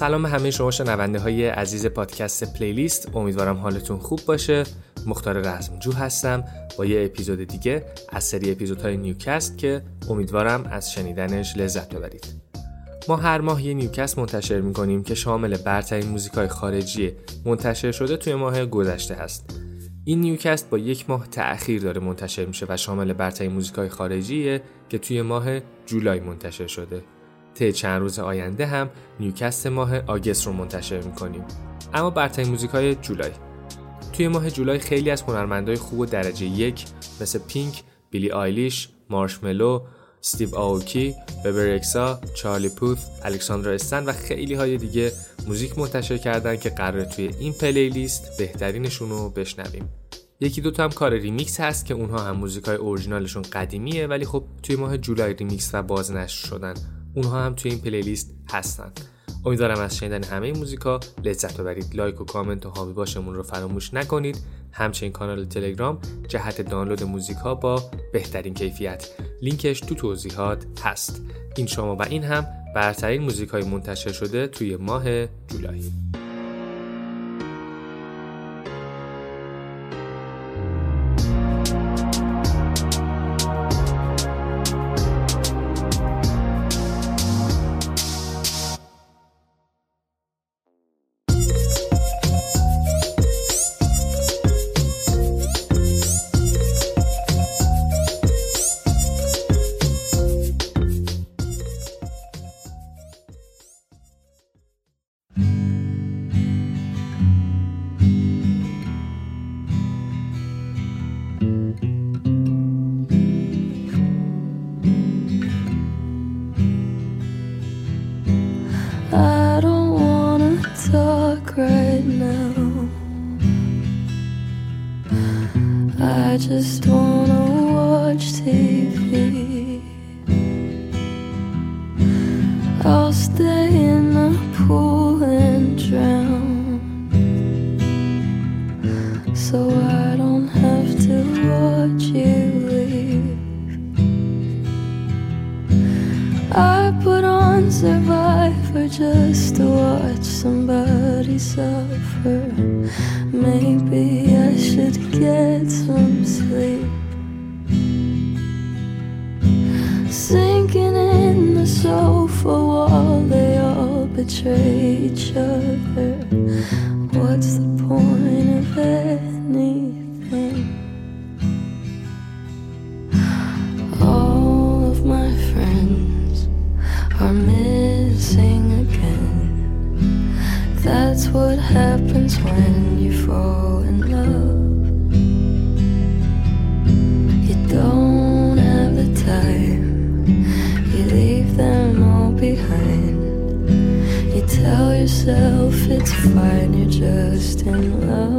سلام همه شما شنونده های عزیز پادکست پلیلیست. امیدوارم حالتون خوب باشه. مختار رزمجو هستم با یه اپیزود دیگه از سری اپیزودهای نیوکست که امیدوارم از شنیدنش لذت ببرید. ما هر ماه یه نیوکست منتشر می‌کنیم که شامل برترین موزیکای خارجی منتشر شده توی ماه گذشته هست. این نیوکست با یک ماه تأخیر داره منتشر میشه و شامل برترین موزیکای خارجیه که توی ماه جولای منتشر شده. طی چند روز آینده هم نیوکست ماه آگست رو منتشر می‌کنیم. اما برترین موزیک های جولای. توی ماه جولای خیلی از هنرمندای خوب و درجه یک مثل پینک، بیلی آیلیش، مارشملو، استیو آوکی، ببرکسا، چارلی پوث، الکساندرا استن و خیلی های دیگه موزیک منتشر کردن که قرار توی این پلیلیست بهترینشون رو بشنویم. یکی دوتا هم کار ریمیکس هست که اونها هم موزیک های اورجینالشون قدیمیه ولی خب توی ماه جولای ریمیکس و بازنشر شدن. اونها هم توی این پلیلیست هستن. امیدوارم از شنیدن همه موزیکا لذت ببرید. لایک و کامنت و هابی باشمون رو فراموش نکنید. همچنین کانال تلگرام جهت دانلود موزیکا با بهترین کیفیت. لینکش تو توضیحات هست. این شما و این هم برترین موزیک های منتشر شده توی ماه جولای. What happens when you fall in love. You don't have the time, you leave them all behind. You tell yourself it's fine, you're just in love.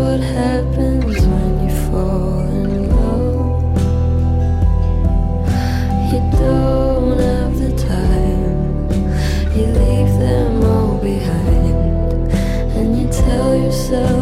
What happens when you fall in love. You don't have the time, you leave them all behind. And you tell yourself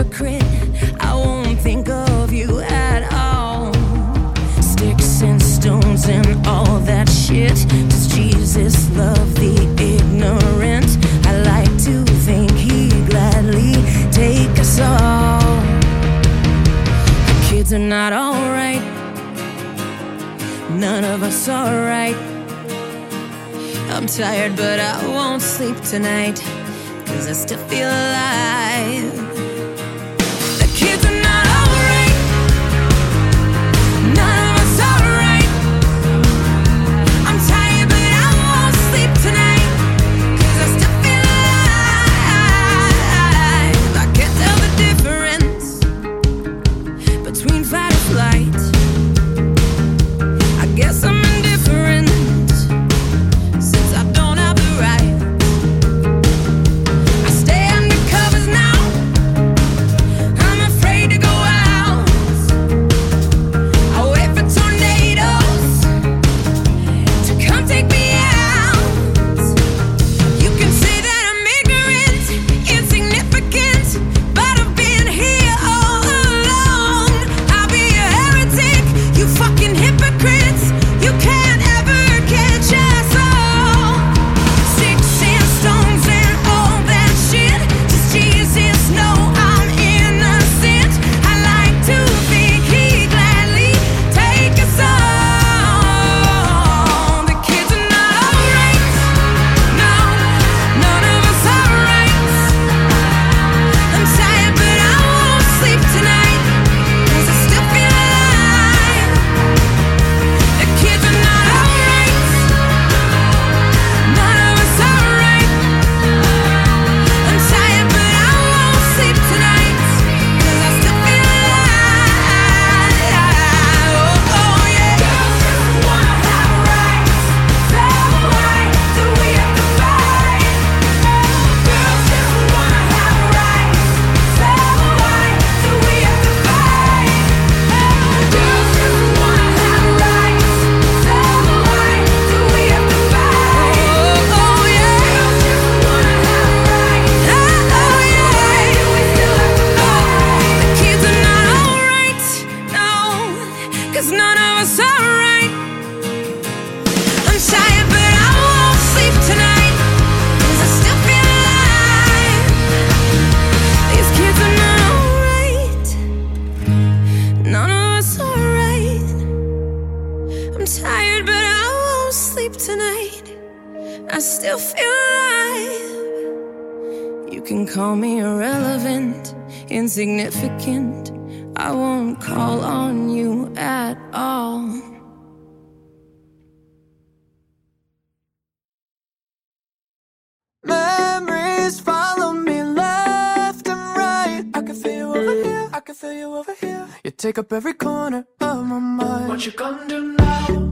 hypocrite. I won't think of you at all. Sticks and stones and all that shit. Does Jesus love the ignorant? I like to think he gladly take us all. The kids are not alright. None of us are right. I'm tired, but I won't sleep tonight. Cause I still feel alive. feel you over here. You take up every corner of my mind. What you gonna do now?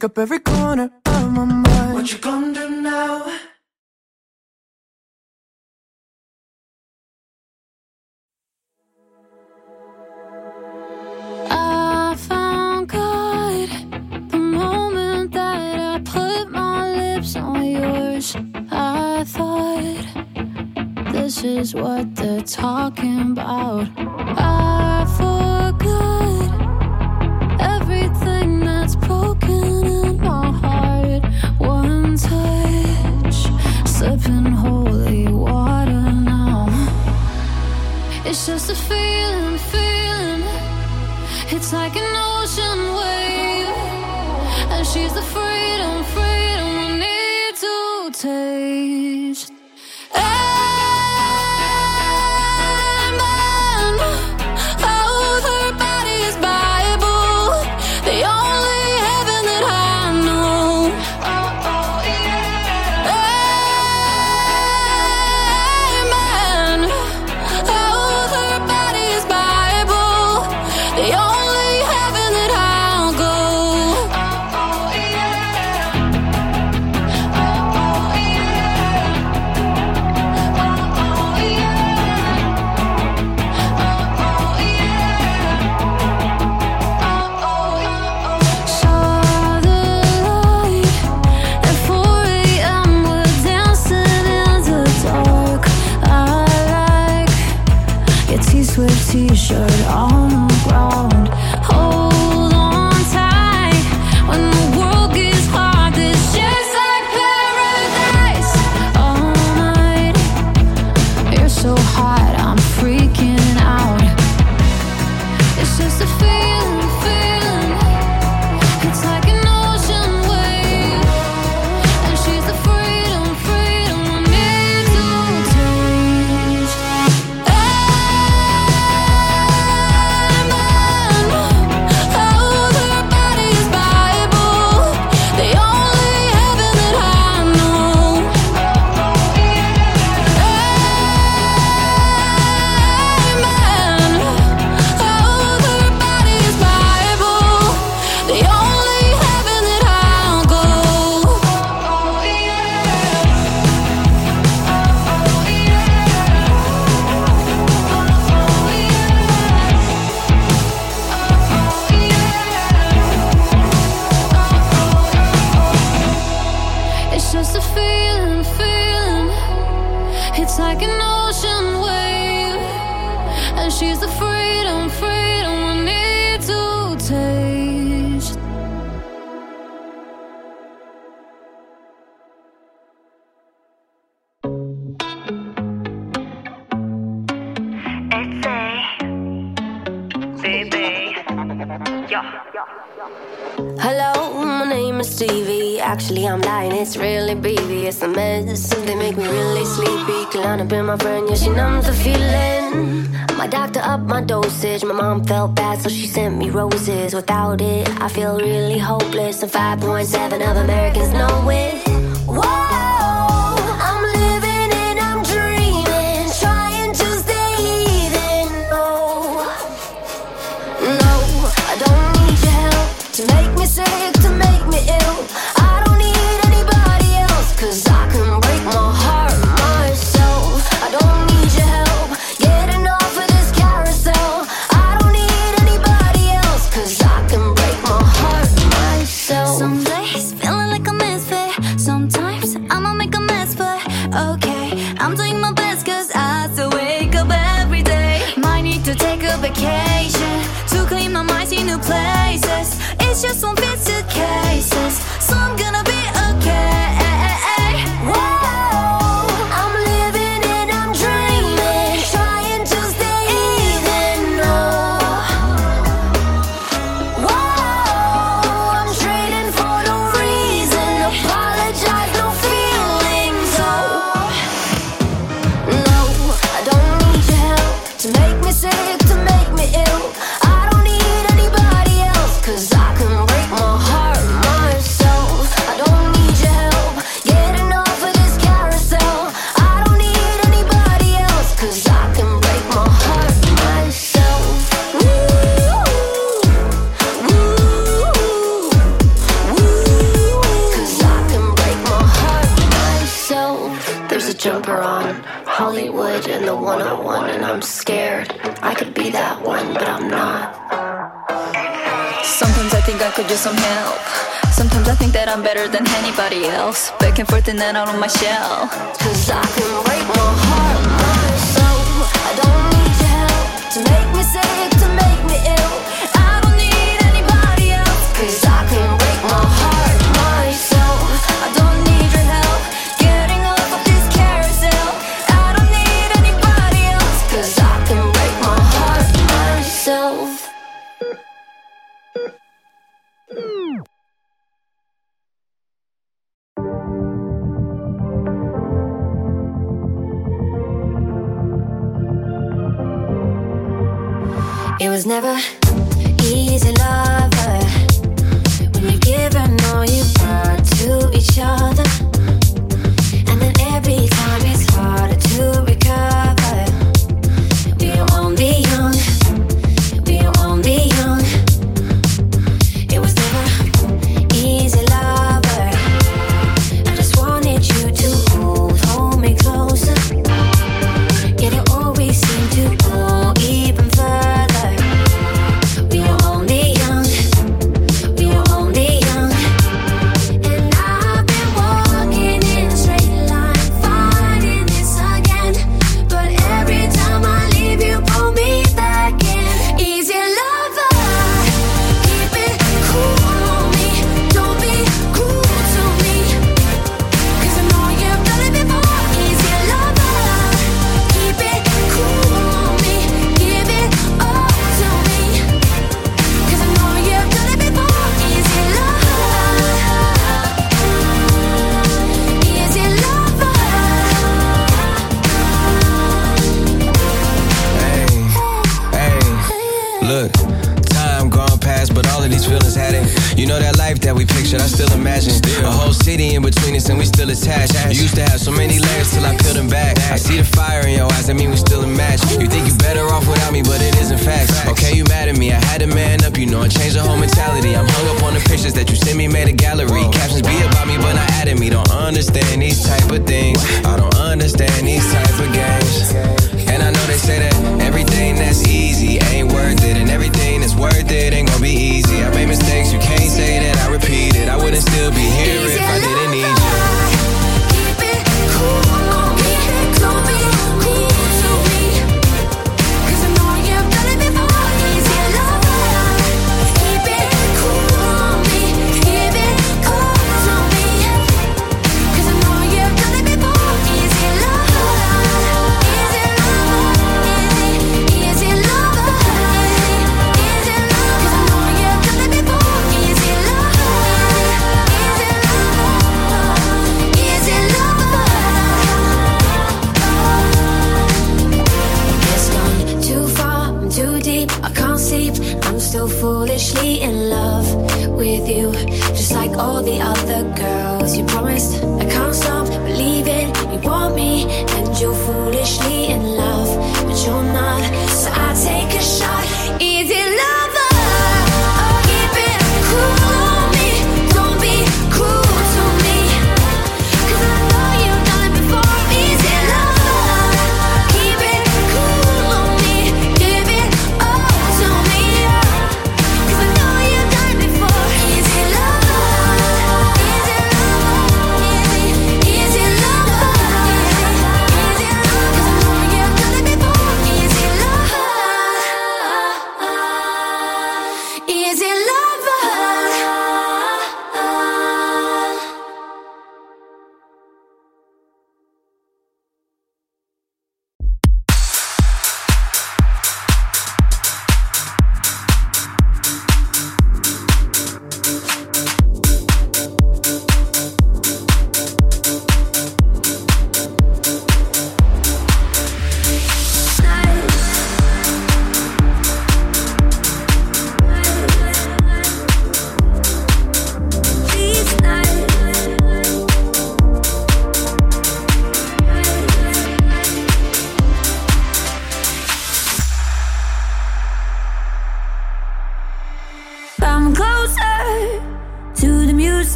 You up every It's just 5.7 of Americans know anybody else Back and forth and then out of my shell Cause I can break my heart my soul. I don't need your help to make me sick. was never I can't sleep. I'm still foolishly in love with you, just like all the other girls. You promised I can't stop believing you want me, and you're foolishly in love, but you're not. So I take a shot.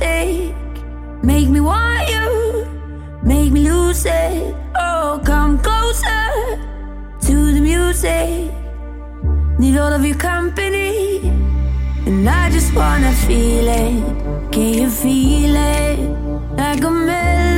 Make me want you, make me lose it. Oh, come closer to the music. Need all of your company, and I just wanna feel it. Can you feel it? Like a melody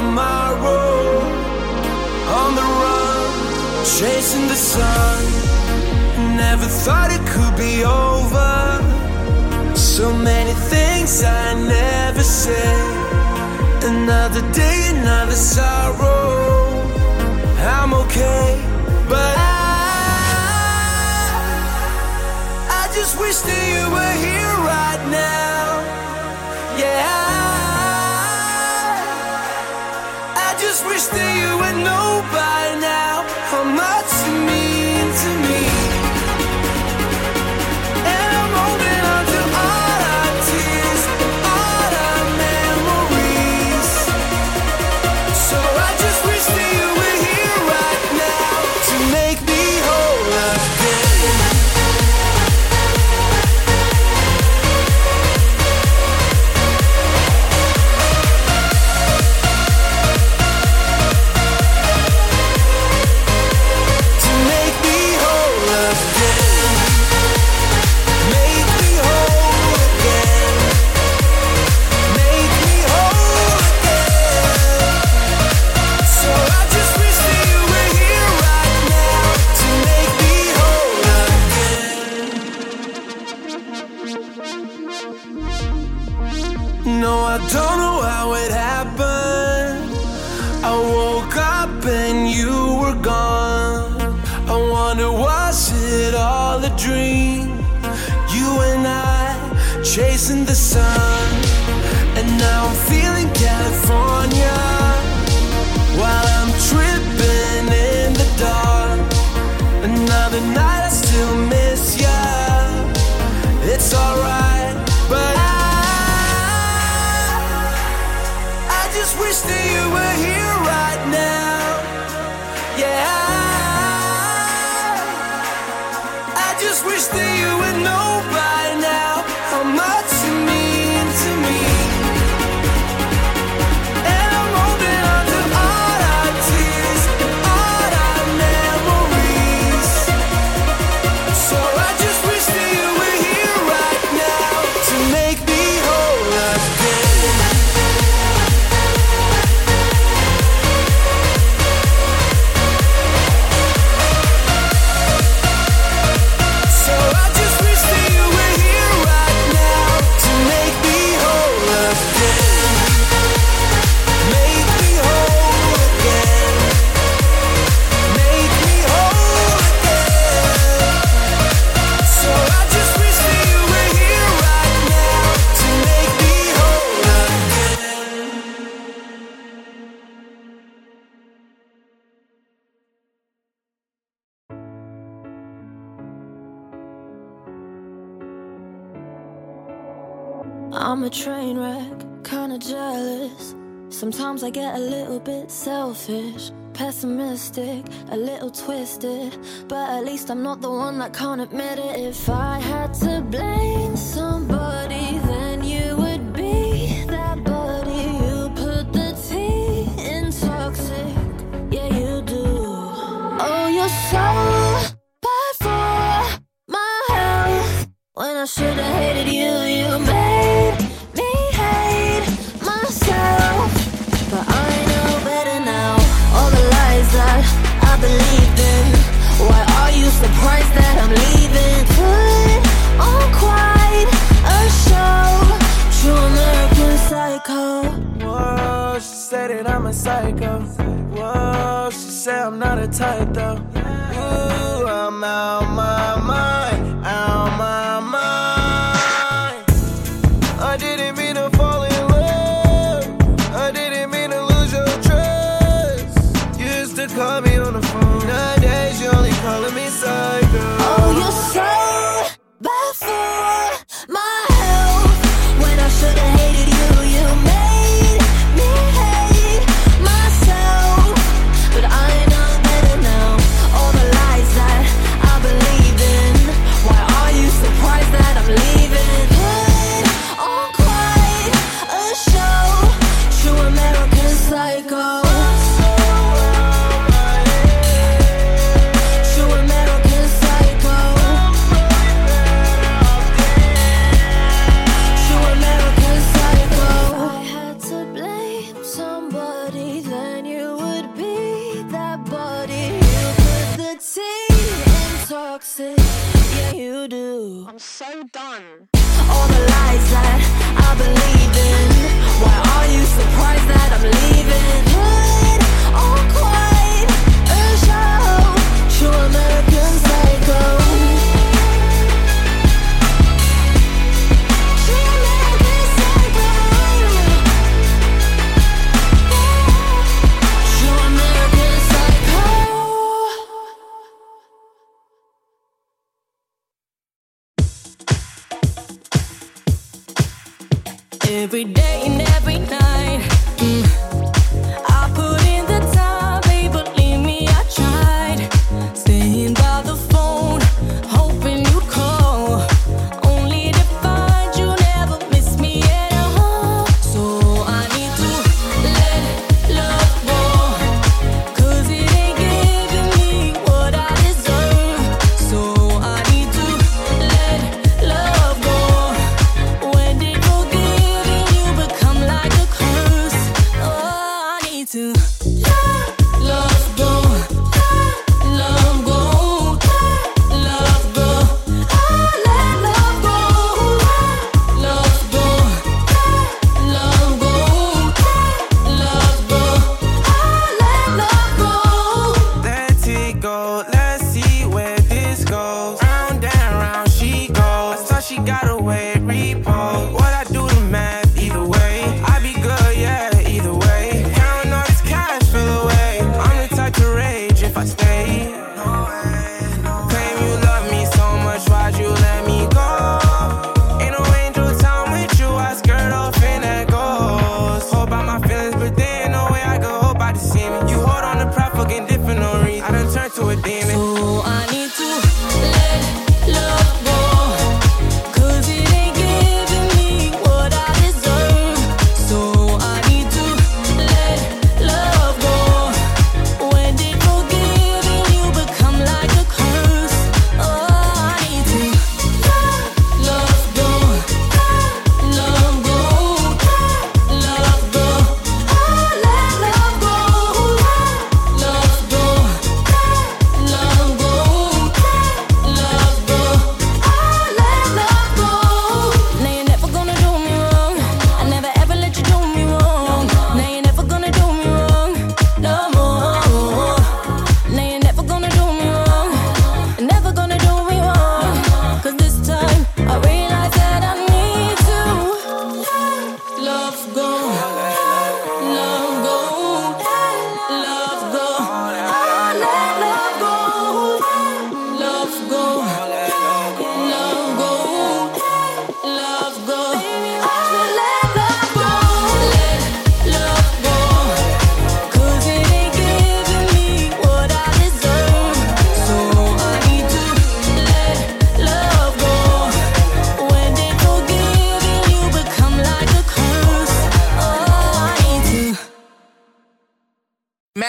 tomorrow. On the run, chasing the sun. Never thought it could be over. So many things I never said. Another day, another sorrow. I'm okay, but I, I just wish that you were here. wish that you would nobody just wish that you were here train wreck, kinda jealous. Sometimes I get a little bit selfish, pessimistic, a little twisted. But at least I'm not the one that can't admit it. If I had to blame somebody, then you would be that buddy. You put the tea in toxic, yeah, you do. Oh, you're so bad for my health when I should have hated you. a psycho. Whoa, she say I'm not a type though. Ooh, I'm out my mind. toxic, yeah you do. I'm so done. All the lies that I believe in. Why are you surprised that I'm leaving? every day away, repo.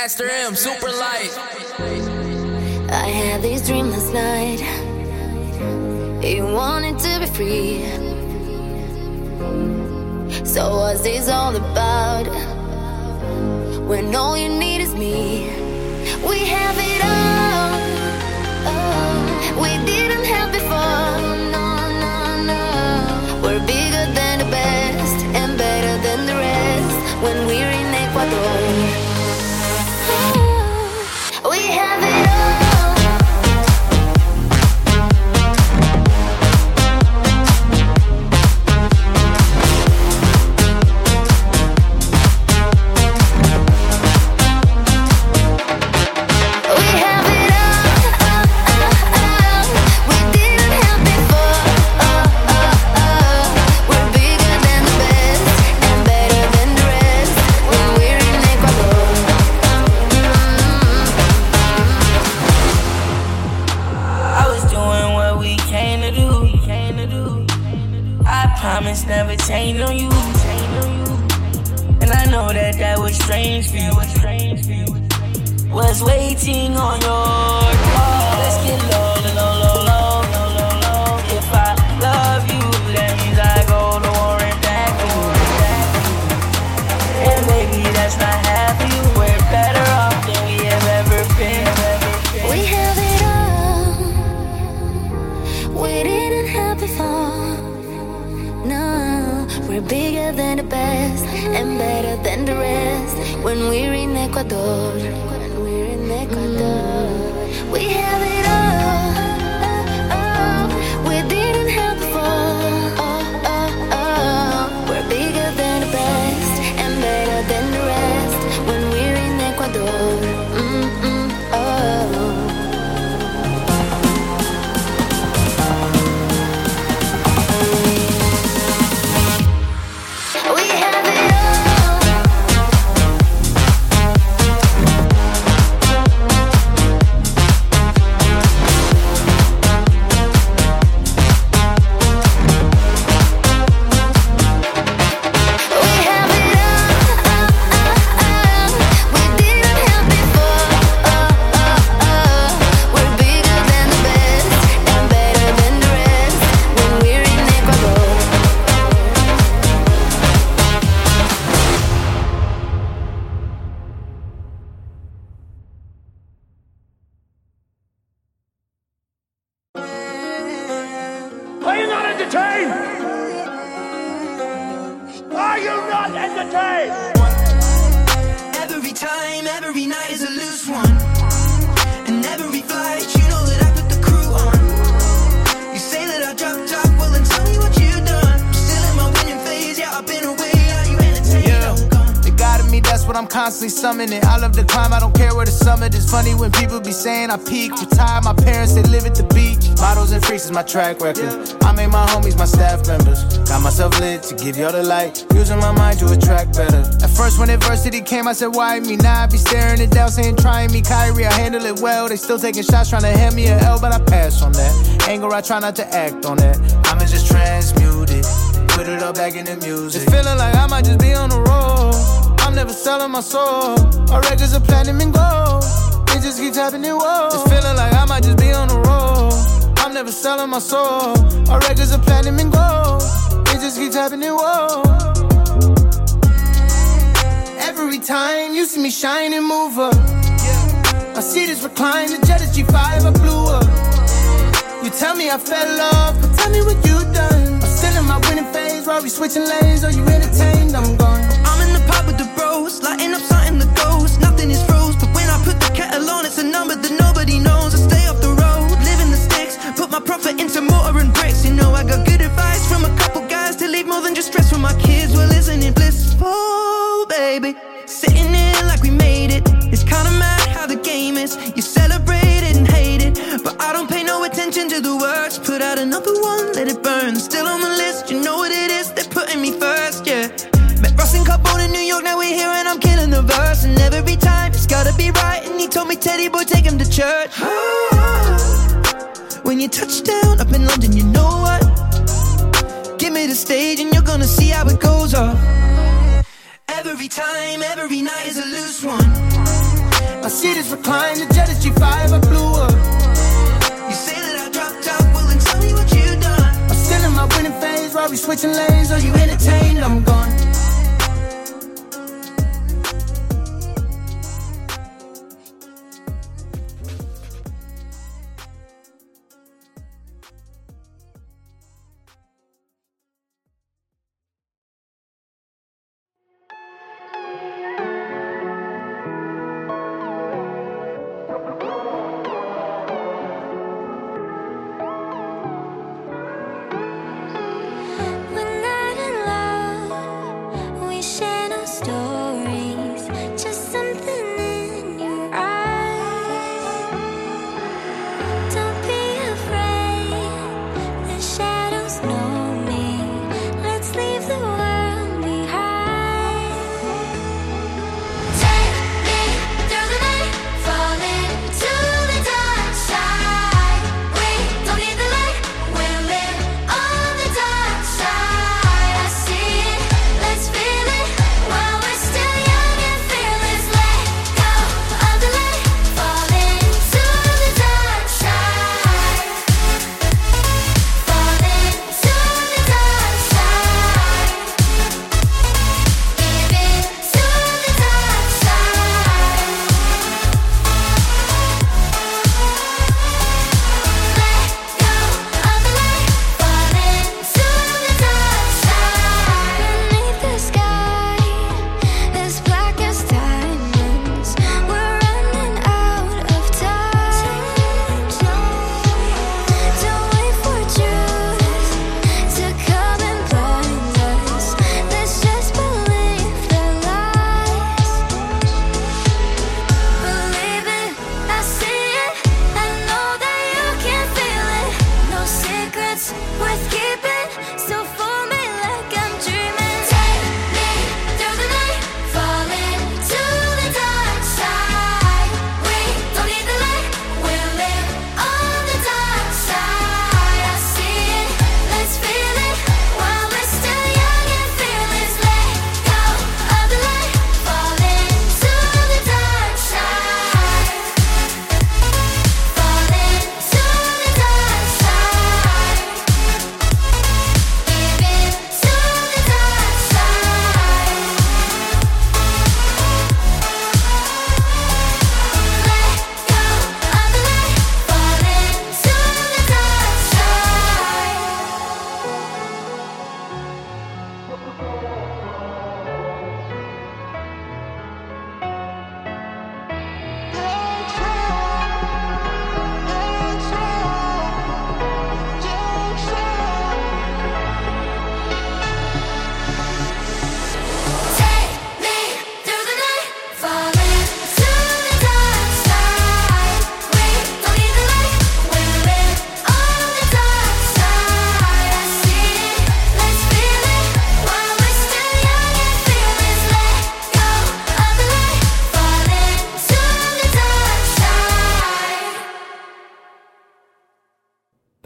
Master M, super light. I had this dream last night. You wanted to be free. So what's this all about? When all you need is me. We have it all. Oh, we didn't have before. was waiting on your call. Let's get low, low, low, low, low, low, low. If I love you, that means I go to war and back you. And maybe that's not half you. We're better off than we have ever been. We have it all. We didn't have before. No, we're bigger than the best and better than the rest. When we're in Ecuador. Entertained? Are you not entertained? Every time, every night is a what I'm constantly summoning. I love the climb, I don't care where the summit is. Funny when people be saying I peaked. Retired, my parents, they live at the beach. Models and freaks is my track record. I made my homies my staff members. Got myself lit to give y'all the light. Using my mind to attract better. At first, when adversity came, I said, Why me? Now I be staring it down, saying, Trying me, Kyrie, I handle it well. They still taking shots, trying to hand me a L, but I pass on that. Anger, I try not to act on that. I'ma just transmute it. Put it all back in the music. It's feeling like I might just be on the road. I'm never selling my soul. Our records are platinum and gold. It just keeps happening, whoa. It's feeling like I might just be on the road. I'm never selling my soul. Our records are platinum and gold. It just keeps happening, whoa. Every time you see me shine and move up. I see this recline, the jet is G5, I blew up. You tell me I fell off, but tell me what you done. I'm still in my winning phase, while we switching lanes. Are you entertained? I'm gone. The the bros, lighting up something that goes. Nothing is froze, but when I put the kettle on, it's a number that nobody knows. I stay off the road, live in the sticks, put my profit into mortar and bricks. You know I got good advice from a Teddy boy, take him to church. When you touch down up in London, you know what? Give me the stage and you're gonna see how it goes off. Every time, every night is a loose one. My see is reclined, the jet is G5, I blew up. You say that I dropped out, well then tell me what you done. I'm still in my winning phase, while we switching lanes. Are you entertained? I'm gone.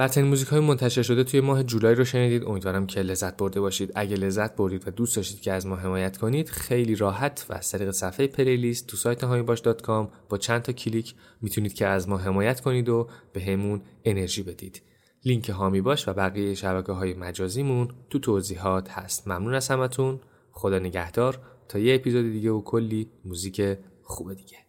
بدترین موزیک های منتشر شده توی ماه جولای رو شنیدید. امیدوارم که لذت برده باشید. اگه لذت بردید و دوست داشتید که از ما حمایت کنید خیلی راحت و از طریق صفحه پلیلیست تو سایت هامیباش.com با چند تا کلیک می‌تونید که از ما حمایت کنید و به همون انرژی بدید. لینک هامی باش و بقیه شبکه های مجازیمون تو توضیحات هست. ممنون از همتون. خدا نگهدار. تا یه اپیزود دیگه و کلی موزیک خوب دیگه.